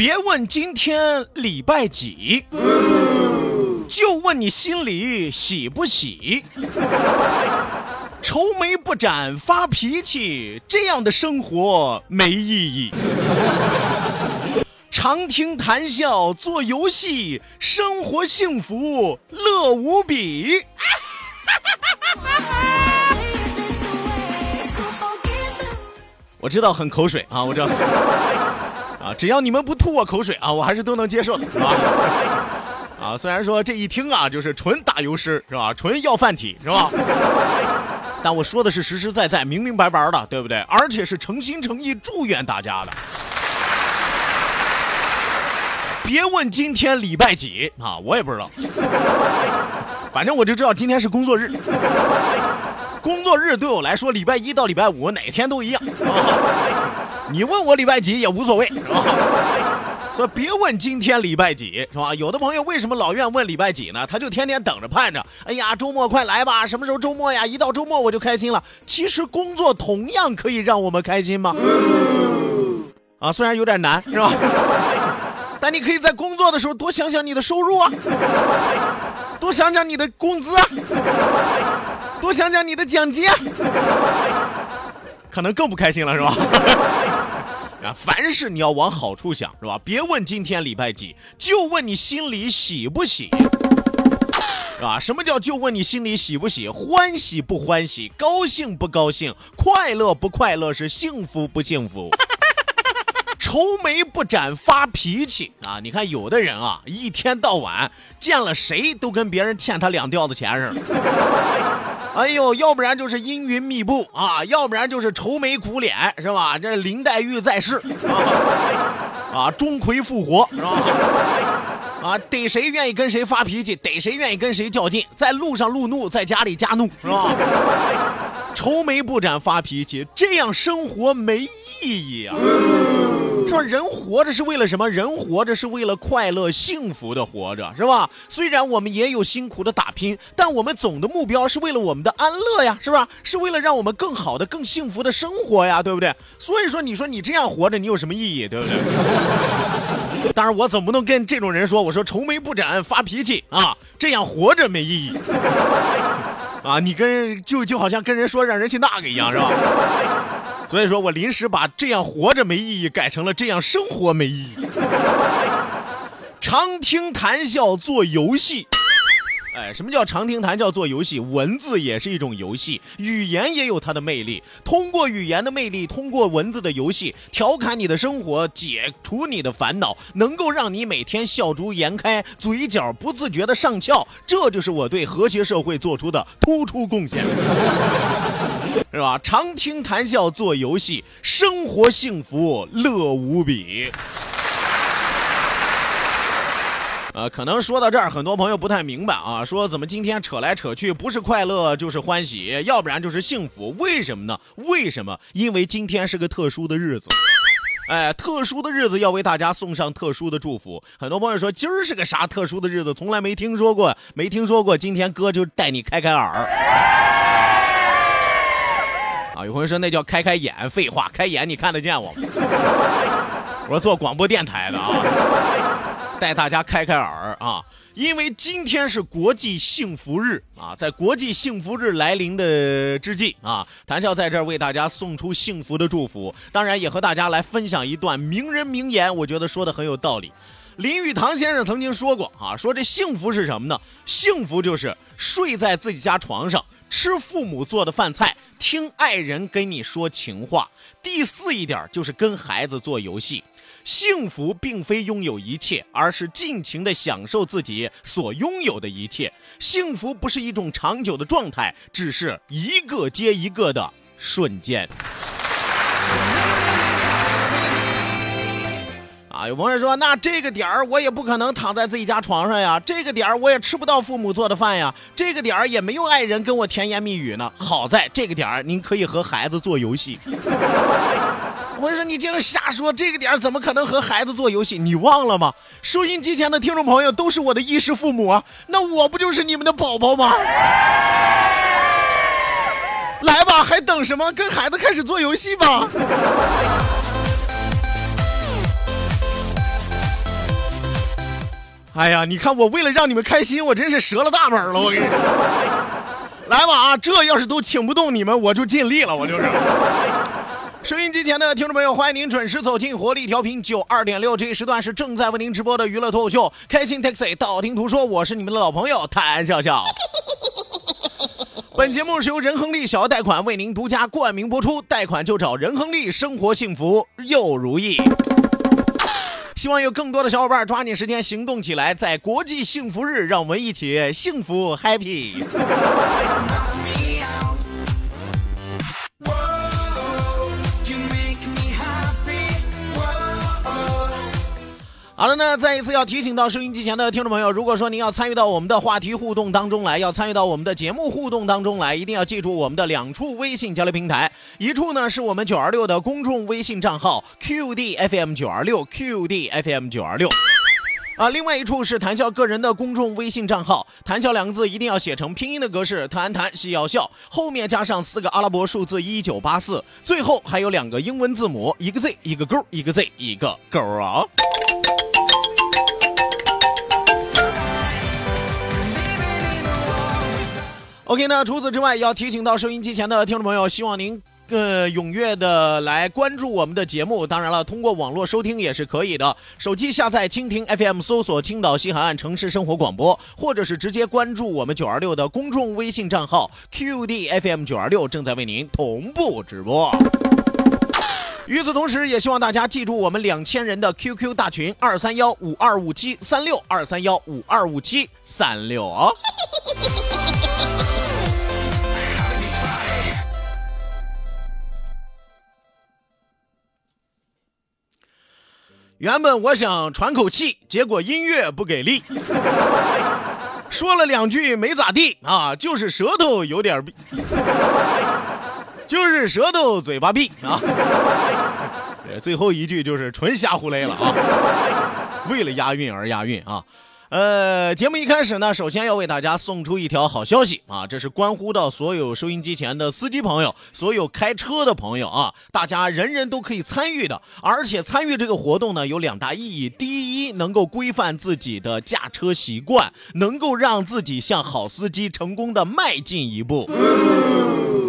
别问今天礼拜几，就问你心里喜不喜。愁眉不展发脾气，这样的生活没意义。常听谈笑做游戏，生活幸福乐无比。我知道很口水啊，我知道。啊，只要你们不吐我口水啊，我还是都能接受的，是吧？啊，虽然说这一听啊，就是纯打油诗，是吧？纯要饭体，是吧？但我说的是实实在在、明明白白的，对不对？而且是诚心诚意祝愿大家的。别问今天礼拜几啊，我也不知道，反正我就知道今天是工作日。工作日对我来说，礼拜一到礼拜五哪天都一样。啊、你问我礼拜几也无所谓，是吧？所以别问今天礼拜几，是吧？有的朋友为什么老愿问礼拜几呢？他就天天等着盼着，哎呀，周末快来吧，什么时候周末呀？一到周末我就开心了。其实工作同样可以让我们开心吗？啊，虽然有点难，是吧？但你可以在工作的时候多想想你的收入啊，多想想你的工资啊。多想想你的奖金啊，可能更不开心了，是吧？啊，凡事你要往好处想，是吧？别问今天礼拜几，就问你心里喜不喜，是吧？什么叫就问你心里喜不喜？欢喜不欢喜？高兴不高兴？快乐不快乐？是幸福不幸福？愁眉不展发脾气啊！你看有的人啊，一天到晚见了谁都跟别人欠他两吊子钱似的。哎呦，要不然就是阴云密布啊，要不然就是愁眉苦脸，是吧？这林黛玉在世啊，啊，钟馗复活是吧？啊，逮谁愿意跟谁发脾气，逮谁愿意跟谁较劲，在路上路怒，在家里加怒，是吧？愁眉不展发脾气，这样生活没意义啊！说？人活着是为了什么？人活着是为了快乐、幸福的活着，是吧？虽然我们也有辛苦的打拼，但我们总的目标是为了我们的安乐呀，是吧？是为了让我们更好的、更幸福的生活呀，对不对？所以说，你说你这样活着，你有什么意义，对不对？当然，我总不能跟这种人说，我说愁眉不展发脾气啊，这样活着没意义。啊，你跟就就好像跟人说让人去那个一样，是吧？所以说我临时把这样活着没意义改成了这样生活没意义。常听谈笑做游戏，哎，什么叫常听谈笑做游戏？文字也是一种游戏，语言也有它的魅力。通过语言的魅力，通过文字的游戏，调侃你的生活，解除你的烦恼，能够让你每天笑逐颜开，嘴角不自觉的上翘。这就是我对和谐社会做出的突出贡献。是吧？常听谈笑做游戏，生活幸福乐无比。呃，可能说到这儿，很多朋友不太明白啊，说怎么今天扯来扯去，不是快乐就是欢喜，要不然就是幸福，为什么呢？为什么？因为今天是个特殊的日子。哎，特殊的日子要为大家送上特殊的祝福。很多朋友说今儿是个啥特殊的日子，从来没听说过，没听说过。今天哥就带你开开耳。啊，有朋友说那叫开开眼，废话，开眼你看得见我吗？我做广播电台的啊，带大家开开耳啊。因为今天是国际幸福日啊，在国际幸福日来临的之际啊，谭笑在这儿为大家送出幸福的祝福，当然也和大家来分享一段名人名言，我觉得说的很有道理。林语堂先生曾经说过啊，说这幸福是什么呢？幸福就是睡在自己家床上，吃父母做的饭菜，听爱人跟你说情话。第四一点就是跟孩子做游戏。幸福并非拥有一切，而是尽情的享受自己所拥有的一切。幸福不是一种长久的状态，只是一个接一个的瞬间。啊，有朋友说，那这个点儿我也不可能躺在自己家床上呀，这个点儿我也吃不到父母做的饭呀，这个点儿也没有爱人跟我甜言蜜语呢。好在这个点儿，您可以和孩子做游戏。我说你净是瞎说，这个点怎么可能和孩子做游戏？你忘了吗？收音机前的听众朋友都是我的衣食父母啊，那我不就是你们的宝宝吗？来吧，还等什么？跟孩子开始做游戏吧。哎呀，你看我为了让你们开心，我真是折了大本了。我跟你说，来吧啊，这要是都请不动你们，我就尽力了，我就是。收音机前的听众朋友，欢迎您准时走进活力调频九二点六，这一时段是正在为您直播的娱乐脱口秀《开心 Taxi》，道听途说，我是你们的老朋友谭笑笑。本节目是由仁亨利小额贷款为您独家冠名播出，贷款就找仁亨利，生活幸福又如意。希望有更多的小伙伴抓紧时间行动起来，在国际幸福日，让我们一起幸福 happy。好了呢，再一次要提醒到收音机前的听众朋友，如果说您要参与到我们的话题互动当中来，要参与到我们的节目互动当中来，一定要记住我们的两处微信交流平台，一处呢是我们九二六的公众微信账号 QDFM 九二六 QDFM 九二六。啊，另外一处是谈笑个人的公众微信账号，谈笑两个字一定要写成拼音的格式，谈谈戏要笑，后面加上四个阿拉伯数字一九八四，最后还有两个英文字母，一个 Z 一个勾，一个 Z 一个勾啊。OK，那除此之外，要提醒到收音机前的听众朋友，希望您呃踊跃的来关注我们的节目。当然了，通过网络收听也是可以的。手机下载蜻蜓 FM，搜索青岛西海岸城市生活广播，或者是直接关注我们九二六的公众微信账号 QDFM 九二六，正在为您同步直播。与此同时，也希望大家记住我们两千人的 QQ 大群二三幺五二五七三六二三幺五二五七三六哦。原本我想喘口气，结果音乐不给力，说了两句没咋地啊，就是舌头有点闭，就是舌头嘴巴闭啊。最后一句就是纯瞎胡勒了啊，为了押韵而押韵啊。呃，节目一开始呢，首先要为大家送出一条好消息啊，这是关乎到所有收音机前的司机朋友，所有开车的朋友啊，大家人人都可以参与的，而且参与这个活动呢有两大意义：第一，能够规范自己的驾车习惯，能够让自己向好司机成功的迈进一步；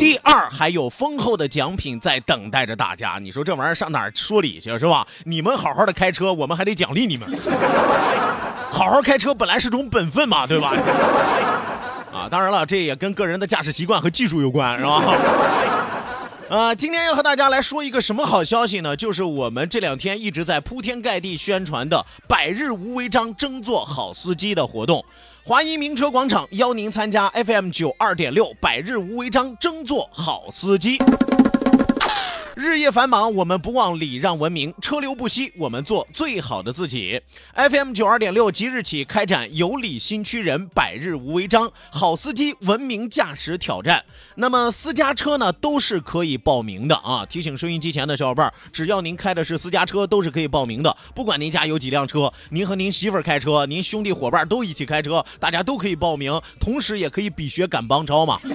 第二，还有丰厚的奖品在等待着大家。你说这玩意儿上哪儿说理去是吧？你们好好的开车，我们还得奖励你们。好好开车本来是种本分嘛，对吧？啊，当然了，这也跟个人的驾驶习惯和技术有关，是吧？啊，今天要和大家来说一个什么好消息呢？就是我们这两天一直在铺天盖地宣传的“百日无违章，争做好司机”的活动。华谊名车广场邀您参加 FM 九二点六“百日无违章，争做好司机”。日夜繁忙，我们不忘礼让文明；车流不息，我们做最好的自己。FM 九二点六即日起开展有礼新区人百日无违章好司机文明驾驶挑战。那么私家车呢，都是可以报名的啊！提醒收音机前的小伙伴，只要您开的是私家车，都是可以报名的。不管您家有几辆车，您和您媳妇儿开车，您兄弟伙伴都一起开车，大家都可以报名，同时也可以比学赶帮超嘛。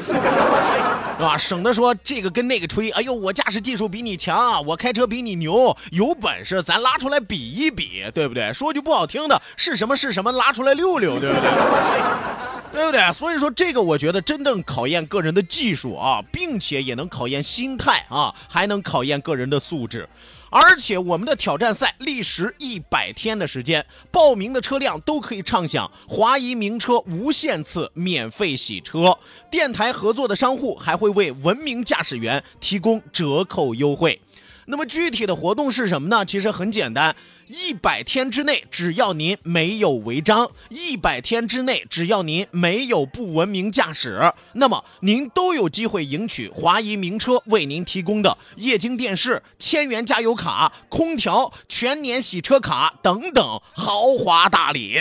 是吧？省得说这个跟那个吹，哎呦，我驾驶技术术比你强啊，我开车比你牛，有本事咱拉出来比一比，对不对？说句不好听的，是什么是什么，拉出来溜溜，对不对？对不对？所以说这个我觉得真正考验个人的技术啊，并且也能考验心态啊，还能考验个人的素质。而且我们的挑战赛历时一百天的时间，报名的车辆都可以畅享华谊名车无限次免费洗车，电台合作的商户还会为文明驾驶员提供折扣优惠。那么具体的活动是什么呢？其实很简单，一百天之内，只要您没有违章，一百天之内，只要您没有不文明驾驶，那么您都有机会赢取华谊名车为您提供的液晶电视、千元加油卡、空调、全年洗车卡等等豪华大礼。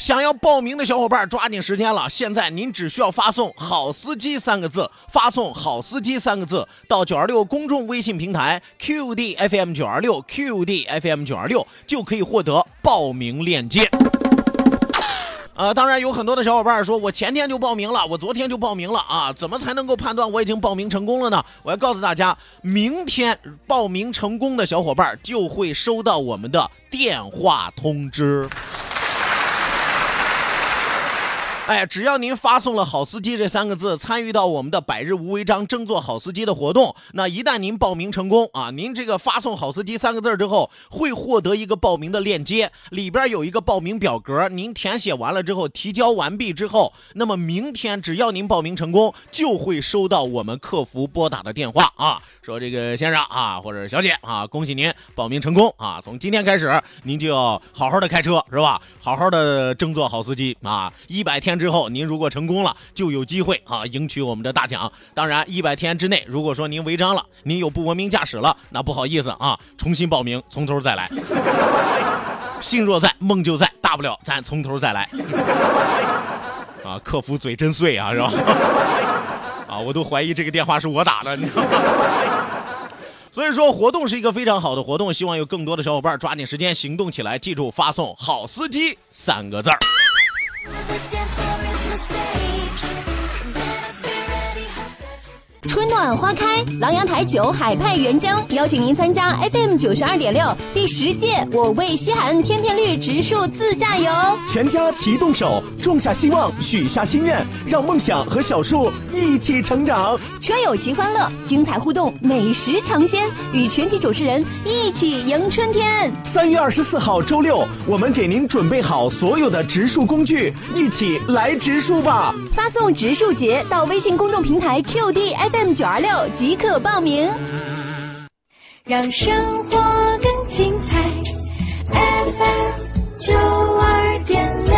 想要报名的小伙伴抓紧时间了，现在您只需要发送“好司机”三个字，发送“好司机”三个字到九二六公众微信平台 QDFM 九二六 QDFM 九二六，就可以获得报名链接。呃，当然有很多的小伙伴说，我前天就报名了，我昨天就报名了啊，怎么才能够判断我已经报名成功了呢？我要告诉大家，明天报名成功的小伙伴就会收到我们的电话通知。哎，只要您发送了“好司机”这三个字，参与到我们的百日无违章争做好司机的活动，那一旦您报名成功啊，您这个发送“好司机”三个字之后，会获得一个报名的链接，里边有一个报名表格，您填写完了之后，提交完毕之后，那么明天只要您报名成功，就会收到我们客服拨打的电话啊，说这个先生啊或者小姐啊，恭喜您报名成功啊，从今天开始您就要好好的开车是吧？好好的争做好司机啊，一百天。之后，您如果成功了，就有机会啊赢取我们的大奖。当然，一百天之内，如果说您违章了，您有不文明驾驶了，那不好意思啊，重新报名，从头再来。心若在，梦就在，大不了咱从头再来。啊，客服嘴真碎啊，是吧？啊，我都怀疑这个电话是我打的，你知道吗？所以说，活动是一个非常好的活动，希望有更多的小伙伴抓紧时间行动起来，记住发送“好司机”三个字儿。春暖花开，狼阳台酒海派原浆邀请您参加 FM 九十二点六第十届我为西海岸天片绿植树自驾游。全家齐动手，种下希望，许下心愿，让梦想和小树一起成长。车友齐欢乐，精彩互动，美食尝鲜，与全体主持人一起迎春天。三月二十四号周六，我们给您准备好所有的植树工具，一起来植树吧！发送“植树节”到微信公众平台 QD FM 九二六即可报名。让生活更精彩。FM 九二点六。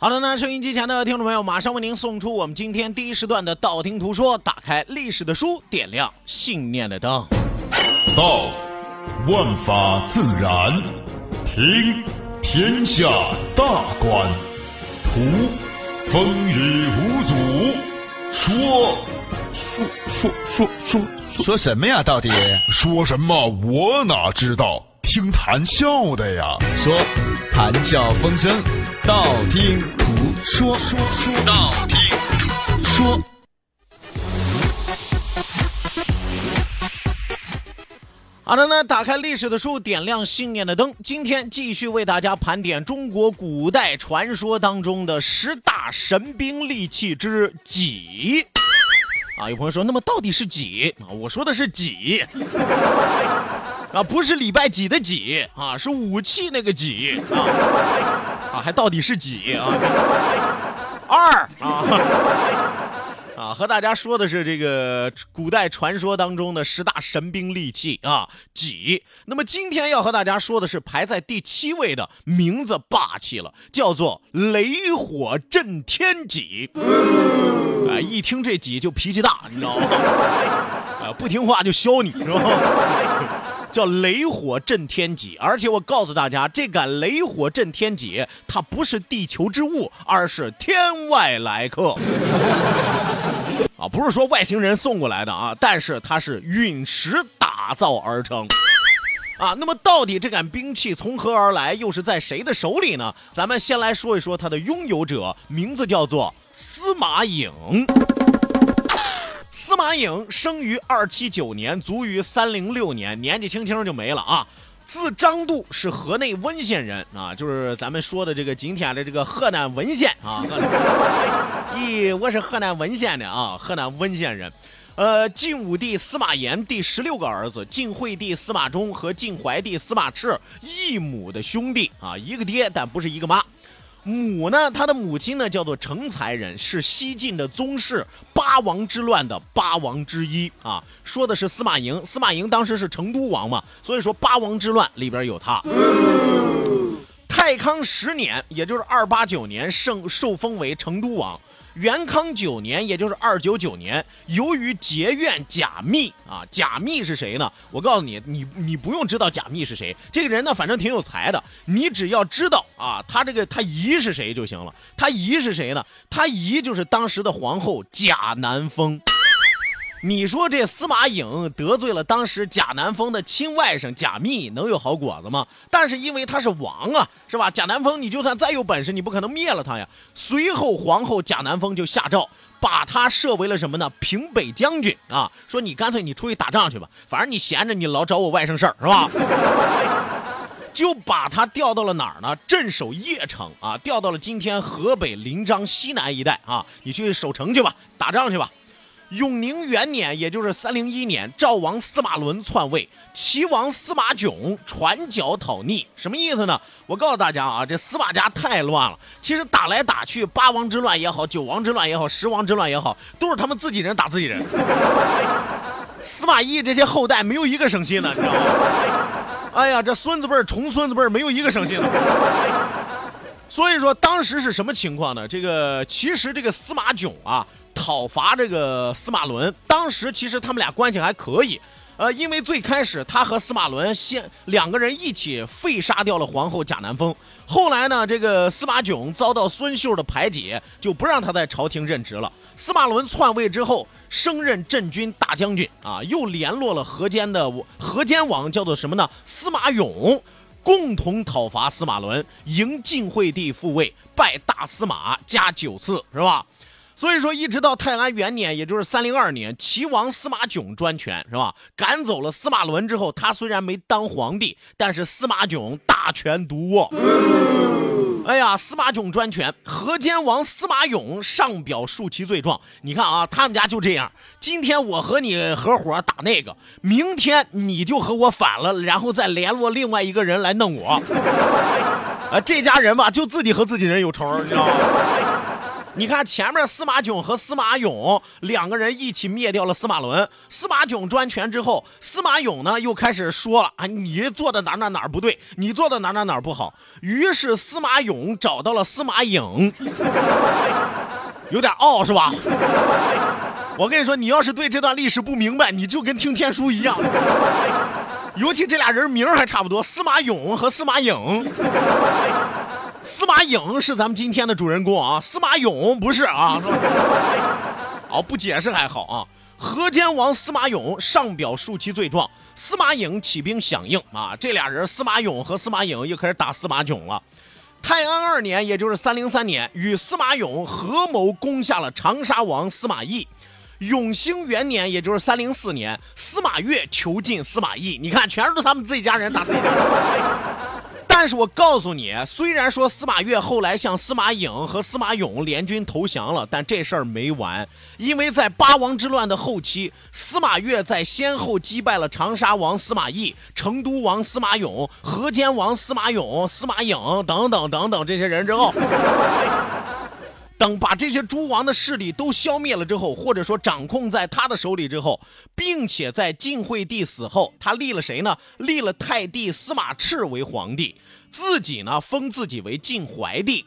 好的那，收音机前的听众朋友，马上为您送出我们今天第一时段的道听途说，打开历史的书，点亮信念的灯。道，万法自然；听，天下大观；图，风雨无阻；说，说说说说说什么呀？到底说什么？我哪知道？听谈笑的呀。说谈笑风生，道听途说，说说道听途说。好的呢，打开历史的书，点亮信念的灯。今天继续为大家盘点中国古代传说当中的十大神兵利器之戟。啊，有朋友说，那么到底是几啊？我说的是戟，啊，不是礼拜几的几啊，是武器那个戟啊，啊，还到底是几啊？二啊。和大家说的是这个古代传说当中的十大神兵利器啊，戟。那么今天要和大家说的是排在第七位的，名字霸气了，叫做雷火震天戟。啊，一听这戟就脾气大，你知道吗？啊，不听话就削你，是吧？叫雷火震天戟，而且我告诉大家，这杆雷火震天戟它不是地球之物，而是天外来客。啊，不是说外星人送过来的啊，但是它是陨石打造而成。啊，那么到底这杆兵器从何而来，又是在谁的手里呢？咱们先来说一说它的拥有者，名字叫做司马颖。司马颖生于二七九年，卒于三零六年，年纪轻轻就没了啊。字张度，是河内温县人啊，就是咱们说的这个今天的这个河南温县啊。咦，我是河南温县的啊，河南温县人。呃，晋武帝司马炎第十六个儿子，晋惠帝司马衷和晋怀帝司马炽异母的兄弟啊，一个爹但不是一个妈。母呢，他的母亲呢叫做成才人，是西晋的宗室八王之乱的八王之一啊。说的是司马颖，司马颖当时是成都王嘛，所以说八王之乱里边有他。太康十年，也就是二八九年，受受封为成都王。元康九年，也就是二九九年，由于结怨贾密啊，贾密是谁呢？我告诉你，你你不用知道贾密是谁，这个人呢，反正挺有才的，你只要知道啊，他这个他姨是谁就行了。他姨是谁呢？他姨就是当时的皇后贾南风。你说这司马颖得罪了当时贾南风的亲外甥贾密，能有好果子吗？但是因为他是王啊，是吧？贾南风，你就算再有本事，你不可能灭了他呀。随后皇后贾南风就下诏，把他设为了什么呢？平北将军啊，说你干脆你出去打仗去吧，反正你闲着，你老找我外甥事儿是吧？就把他调到了哪儿呢？镇守邺城啊，调到了今天河北临漳西南一带啊，你去守城去吧，打仗去吧。永宁元年，也就是三零一年，赵王司马伦篡位，齐王司马囧传脚讨逆，什么意思呢？我告诉大家啊，这司马家太乱了。其实打来打去，八王之乱也好，九王之乱也好，十王之乱也好，都是他们自己人打自己人。司马懿这些后代没有一个省心的，你知道吗？哎呀，这孙子辈儿、重孙子辈儿没有一个省心的。所以说，当时是什么情况呢？这个其实这个司马囧啊。讨伐这个司马伦，当时其实他们俩关系还可以，呃，因为最开始他和司马伦先两个人一起废杀掉了皇后贾南风，后来呢，这个司马囧遭到孙秀的排挤，就不让他在朝廷任职了。司马伦篡位之后，升任镇军大将军啊，又联络了河间的河间王，叫做什么呢？司马勇，共同讨伐司马伦，迎晋惠帝复位，拜大司马，加九次，是吧？所以说，一直到泰安元年，也就是三零二年，齐王司马囧专权，是吧？赶走了司马伦之后，他虽然没当皇帝，但是司马囧大权独握。哎呀，司马囧专权，河间王司马勇上表述其罪状。你看啊，他们家就这样。今天我和你合伙打那个，明天你就和我反了，然后再联络另外一个人来弄我。啊，这家人吧，就自己和自己人有仇，你知道吗？你看前面司马囧和司马勇两个人一起灭掉了司马伦。司马囧专权之后，司马勇呢又开始说了啊，你做的哪哪哪不对，你做的哪哪哪不好。于是司马勇找到了司马颖，有点傲是吧？我跟你说，你要是对这段历史不明白，你就跟听天书一样。尤其这俩人名还差不多，司马勇和司马颖。司马颖是咱们今天的主人公啊，司马勇不是啊。哦，不解释还好啊。河间王司马勇上表述其罪状，司马颖起兵响应啊。这俩人，司马勇和司马颖又开始打司马囧了。泰安二年，也就是三零三年，与司马勇合谋攻下了长沙王司马懿。永兴元年，也就是三零四年，司马越囚禁司马懿。你看，全是他们自己家人打自己家人。但是我告诉你，虽然说司马越后来向司马颖和司马勇联军投降了，但这事儿没完，因为在八王之乱的后期，司马越在先后击败了长沙王司马懿、成都王司马勇、河间王司马勇、司马颖等等等等这些人之后，等把这些诸王的势力都消灭了之后，或者说掌控在他的手里之后，并且在晋惠帝死后，他立了谁呢？立了太帝司马炽为皇帝。自己呢，封自己为晋怀帝。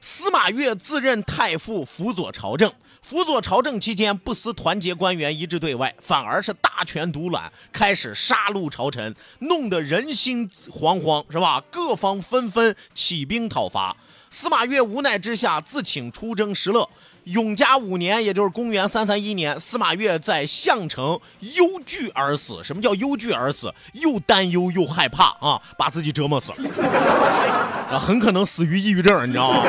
司马越自任太傅，辅佐朝政。辅佐朝政期间，不思团结官员，一致对外，反而是大权独揽，开始杀戮朝臣，弄得人心惶惶，是吧？各方纷纷起兵讨伐。司马越无奈之下，自请出征石勒。永嘉五年，也就是公元三三一年，司马越在项城忧惧而死。什么叫忧惧而死？又担忧又害怕啊，把自己折磨死了，啊，很可能死于抑郁症，你知道吗？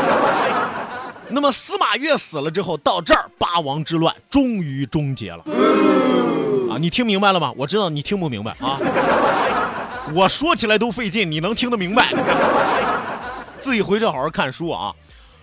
那么司马越死了之后，到这儿八王之乱终于终结了。啊，你听明白了吗？我知道你听不明白啊，我说起来都费劲，你能听得明白？自己回去好好看书啊。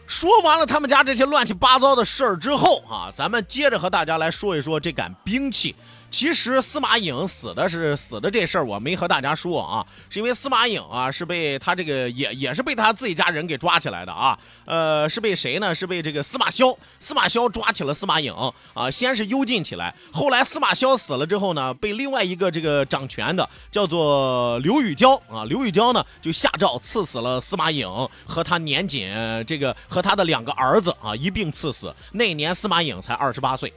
说完了他们家这些乱七八糟的事儿之后啊，咱们接着和大家来说一说这杆兵器。其实司马颖死的是死的这事儿，我没和大家说啊，是因为司马颖啊是被他这个也也是被他自己家人给抓起来的啊，呃是被谁呢？是被这个司马萧，司马萧抓起了司马颖啊，先是幽禁起来，后来司马萧死了之后呢，被另外一个这个掌权的叫做刘禹胶啊，刘禹胶呢就下诏赐死了司马颖和他年仅这个和他的两个儿子啊一并赐死，那年司马颖才二十八岁。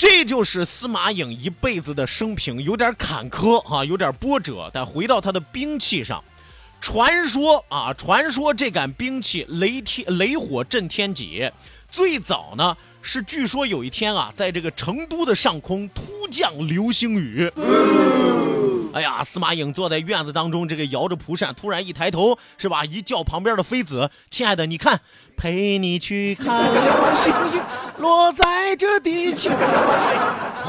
这就是司马颖一辈子的生平，有点坎坷啊，有点波折。但回到他的兵器上，传说啊，传说这杆兵器雷天雷火震天戟，最早呢是据说有一天啊，在这个成都的上空突降流星雨。哎呀，司马颖坐在院子当中，这个摇着蒲扇，突然一抬头，是吧？一叫旁边的妃子：“亲爱的，你看，陪你去看流星雨落在这地球。”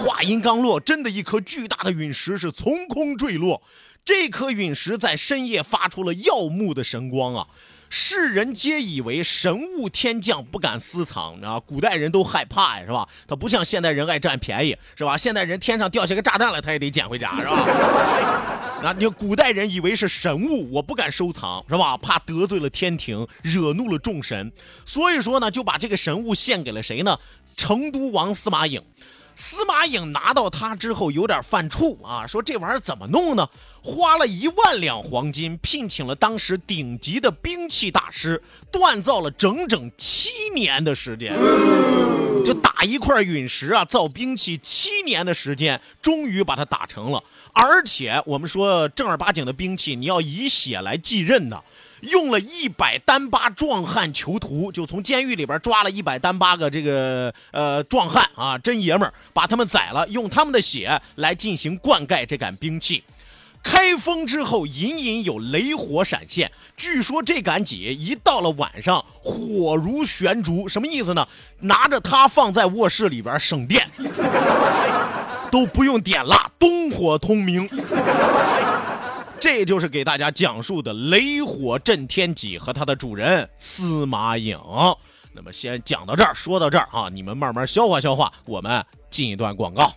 话音刚落，真的一颗巨大的陨石是从空坠落。这颗陨石在深夜发出了耀目的神光啊！世人皆以为神物天降，不敢私藏啊！古代人都害怕呀，是吧？他不像现代人爱占便宜，是吧？现代人天上掉下个炸弹来，他也得捡回家，是吧？那，你古代人以为是神物，我不敢收藏，是吧？怕得罪了天庭，惹怒了众神，所以说呢，就把这个神物献给了谁呢？成都王司马颖。司马颖拿到它之后有点犯怵啊，说这玩意儿怎么弄呢？花了一万两黄金，聘请了当时顶级的兵器大师，锻造了整整七年的时间。就打一块陨石啊，造兵器七年的时间，终于把它打成了。而且我们说正儿八经的兵器，你要以血来继任的。用了一百单八壮汉囚徒，就从监狱里边抓了一百单八个这个呃壮汉啊，真爷们儿，把他们宰了，用他们的血来进行灌溉这杆兵器。开封之后，隐隐有雷火闪现。据说这杆戟一到了晚上，火如悬烛，什么意思呢？拿着它放在卧室里边省电，都不用点蜡，灯火通明。这就是给大家讲述的雷火震天戟和它的主人司马颖。那么先讲到这儿，说到这儿啊，你们慢慢消化消化。我们进一段广告。